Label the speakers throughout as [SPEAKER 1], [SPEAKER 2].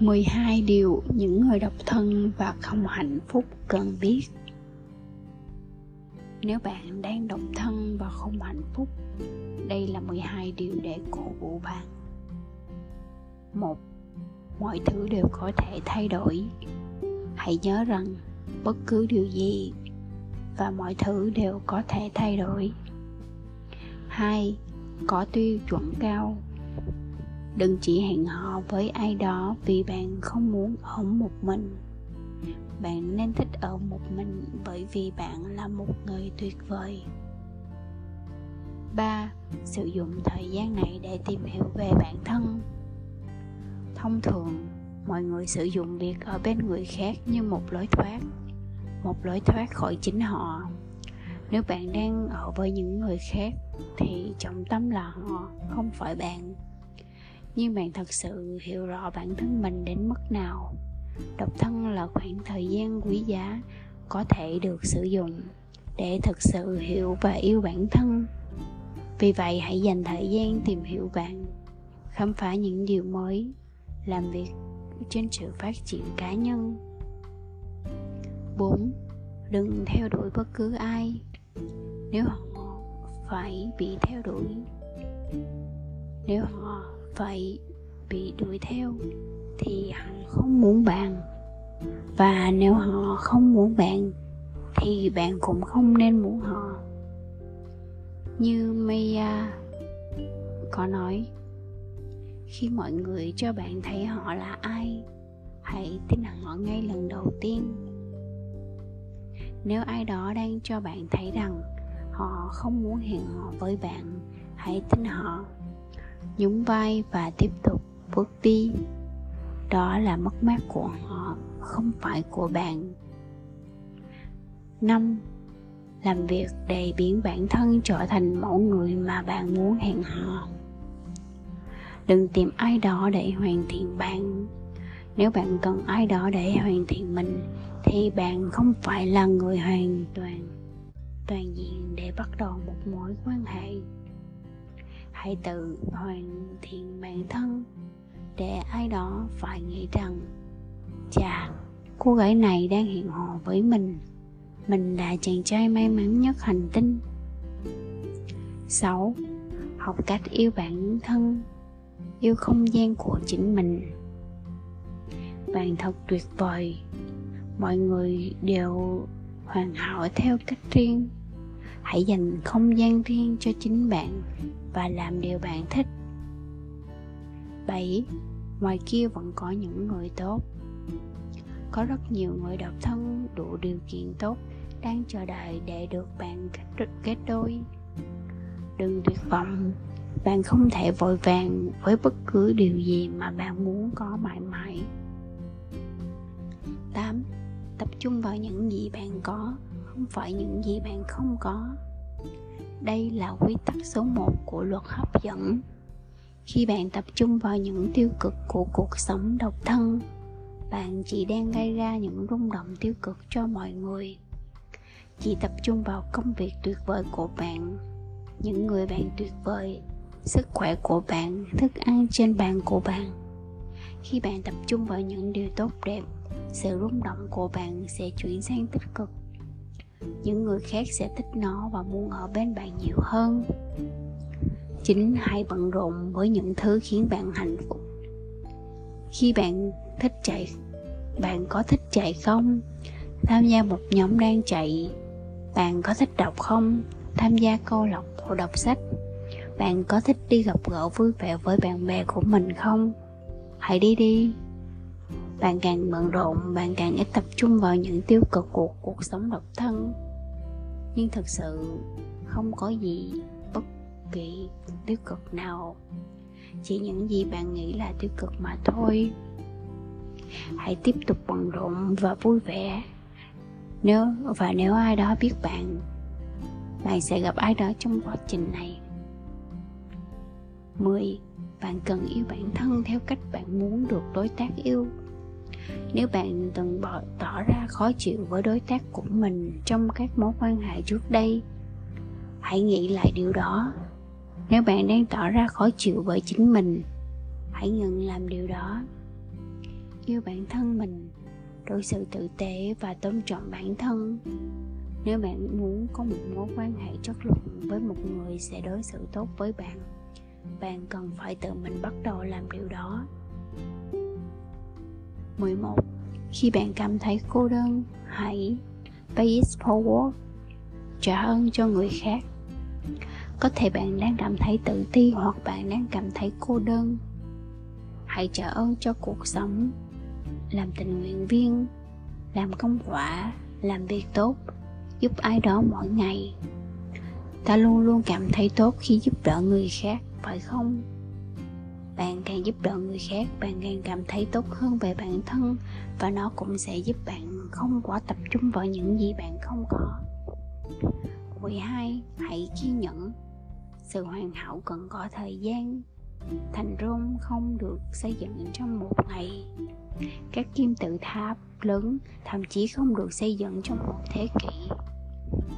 [SPEAKER 1] 12 điều những người độc thân và không hạnh phúc cần biết. Nếu bạn đang độc thân và không hạnh phúc, Đây là 12 điều để cổ vũ bạn. Một, Mọi thứ đều có thể thay đổi. Hãy nhớ rằng bất cứ điều gì và mọi thứ đều có thể thay đổi. 2. có tiêu chuẩn cao đừng chỉ hẹn hò với ai đó vì bạn không muốn ở một mình. Bạn nên thích ở một mình bởi vì bạn là một người tuyệt vời. 3. Sử dụng thời gian này để tìm hiểu về bản thân. Thông thường, mọi người sử dụng việc ở bên người khác như một lối thoát một lối thoát khỏi chính họ. Nếu bạn đang ở với những người khác thì trọng tâm là họ không phải bạn nhưng bạn thật sự hiểu rõ bản thân mình đến mức nào. Độc thân là khoảng thời gian quý giá có thể được sử dụng để thực sự hiểu và yêu bản thân. Vì vậy, hãy dành thời gian tìm hiểu bạn, khám phá những điều mới, làm việc trên sự phát triển cá nhân. 4. Đừng theo đuổi bất cứ ai. Nếu họ phải bị theo đuổi, Nếu họ vậy bị đuổi theo Thì họ không muốn bạn Và nếu họ không muốn bạn Thì bạn cũng không nên muốn họ. Như Maya có nói, Khi mọi người cho bạn thấy họ là ai, Hãy tin họ ngay lần đầu tiên. Nếu ai đó đang cho bạn thấy rằng họ không muốn hẹn hò với bạn, hãy tin họ nhún vai và tiếp tục bước đi. Đó là mất mát của họ, không phải của bạn. Năm, làm việc để biến bản thân trở thành mẫu người mà bạn muốn hẹn hò. Đừng tìm ai đó để hoàn thiện bạn. Nếu bạn cần ai đó để hoàn thiện mình, thì bạn không phải là người hoàn toàn toàn diện để bắt đầu một mối quan hệ hãy tự hoàn thiện bản thân để ai đó phải nghĩ rằng, chà, cô gái này đang hẹn hò với mình. Mình là chàng trai may mắn nhất hành tinh. 6. Học cách yêu bản thân, Yêu không gian của chính mình. Bạn thật tuyệt vời. Mọi người đều hoàn hảo theo cách riêng hãy dành không gian riêng cho chính bạn và làm điều bạn thích. 7. Ngoài kia vẫn có những người tốt. Có rất nhiều người độc thân đủ điều kiện tốt đang chờ đợi để được bạn kết, đôi. Đừng tuyệt vọng. Bạn không thể vội vàng với bất cứ điều gì mà bạn muốn có mãi mãi. 8 tập trung vào những gì bạn có không phải những gì bạn không có. Đây là quy tắc số 1 của luật hấp dẫn. Khi bạn tập trung vào những tiêu cực của cuộc sống độc thân, bạn chỉ đang gây ra những rung động tiêu cực cho mọi người. Chỉ tập trung vào công việc tuyệt vời của bạn, những người bạn tuyệt vời, sức khỏe của bạn, thức ăn trên bàn của bạn. Khi bạn tập trung vào những điều tốt đẹp, sự rung động của bạn sẽ chuyển sang tích cực những người khác sẽ thích nó và muốn ở bên bạn nhiều hơn. Chính hãy bận rộn với những thứ khiến bạn hạnh phúc. Khi bạn thích chạy, bạn có thích chạy không? Tham gia một nhóm đang chạy, bạn có thích đọc không? Tham gia câu lạc bộ đọc sách, bạn có thích đi gặp gỡ vui vẻ với bạn bè của mình không? Hãy đi đi bạn càng bận rộn, bạn càng ít tập trung vào những tiêu cực của cuộc sống độc thân. Nhưng thực sự, không có gì bất kỳ tiêu cực nào. Chỉ những gì bạn nghĩ là tiêu cực mà thôi. Hãy tiếp tục bận rộn và vui vẻ. Nếu, và nếu ai đó biết bạn bạn sẽ gặp ai đó trong quá trình này. 10. Bạn cần yêu bản thân theo cách bạn muốn được đối tác yêu nếu bạn từng bỏ, tỏ ra khó chịu với đối tác của mình trong các mối quan hệ trước đây hãy nghĩ lại điều đó. Nếu bạn đang tỏ ra khó chịu với chính mình hãy ngừng làm điều đó. Yêu bản thân mình đối xử tử tế và tôn trọng bản thân. Nếu bạn muốn có một mối quan hệ chất lượng với một người sẽ đối xử tốt với bạn bạn cần phải tự mình bắt đầu làm điều 11. Khi bạn cảm thấy cô đơn, hãy pay it forward, trả ơn cho người khác. Có thể bạn đang cảm thấy tự ti hoặc bạn đang cảm thấy cô đơn. Hãy trả ơn cho cuộc sống, làm tình nguyện viên, làm công quả, làm việc tốt, giúp ai đó mỗi ngày. Ta luôn luôn cảm thấy tốt khi giúp đỡ người khác, phải không? Bạn càng giúp đỡ người khác, bạn càng cảm thấy tốt hơn về bản thân và nó cũng sẽ giúp bạn không quá tập trung vào những gì bạn không có. 12. Hãy kiên nhẫn. Sự hoàn hảo cần có thời gian. Thành Rome không được xây dựng trong một ngày. Các kim tự tháp lớn thậm chí không được xây dựng trong một thế kỷ.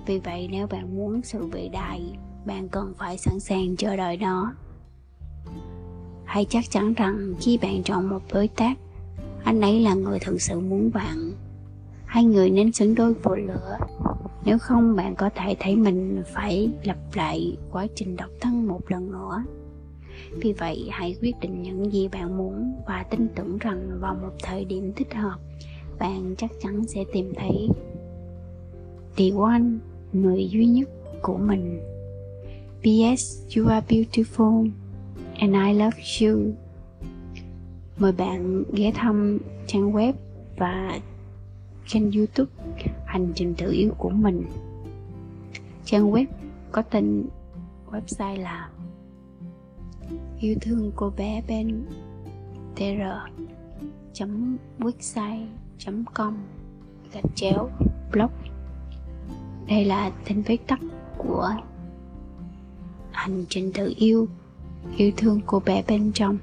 [SPEAKER 1] Vì vậy, nếu bạn muốn sự vĩ đại, Bạn cần phải sẵn sàng chờ đợi nó hãy chắc chắn rằng khi bạn chọn một đối tác, anh ấy là người thực sự muốn bạn. Hai người nên xứng đôi vô lửa. Nếu không, bạn có thể thấy mình phải lặp lại quá trình độc thân một lần nữa. Vì vậy, hãy quyết định những gì bạn muốn và tin tưởng rằng vào một thời điểm thích hợp, bạn chắc chắn sẽ tìm thấy. The one, người duy nhất của mình. Ps you are beautiful and I love you. Mời bạn ghé thăm trang web và kênh youtube Hành trình tự yêu của mình. Trang web có tên website là yêu thương cô bé bên tr website com gạch chéo blog đây là tên viết tắt của hành trình tự yêu yêu thương cô bé bên trong.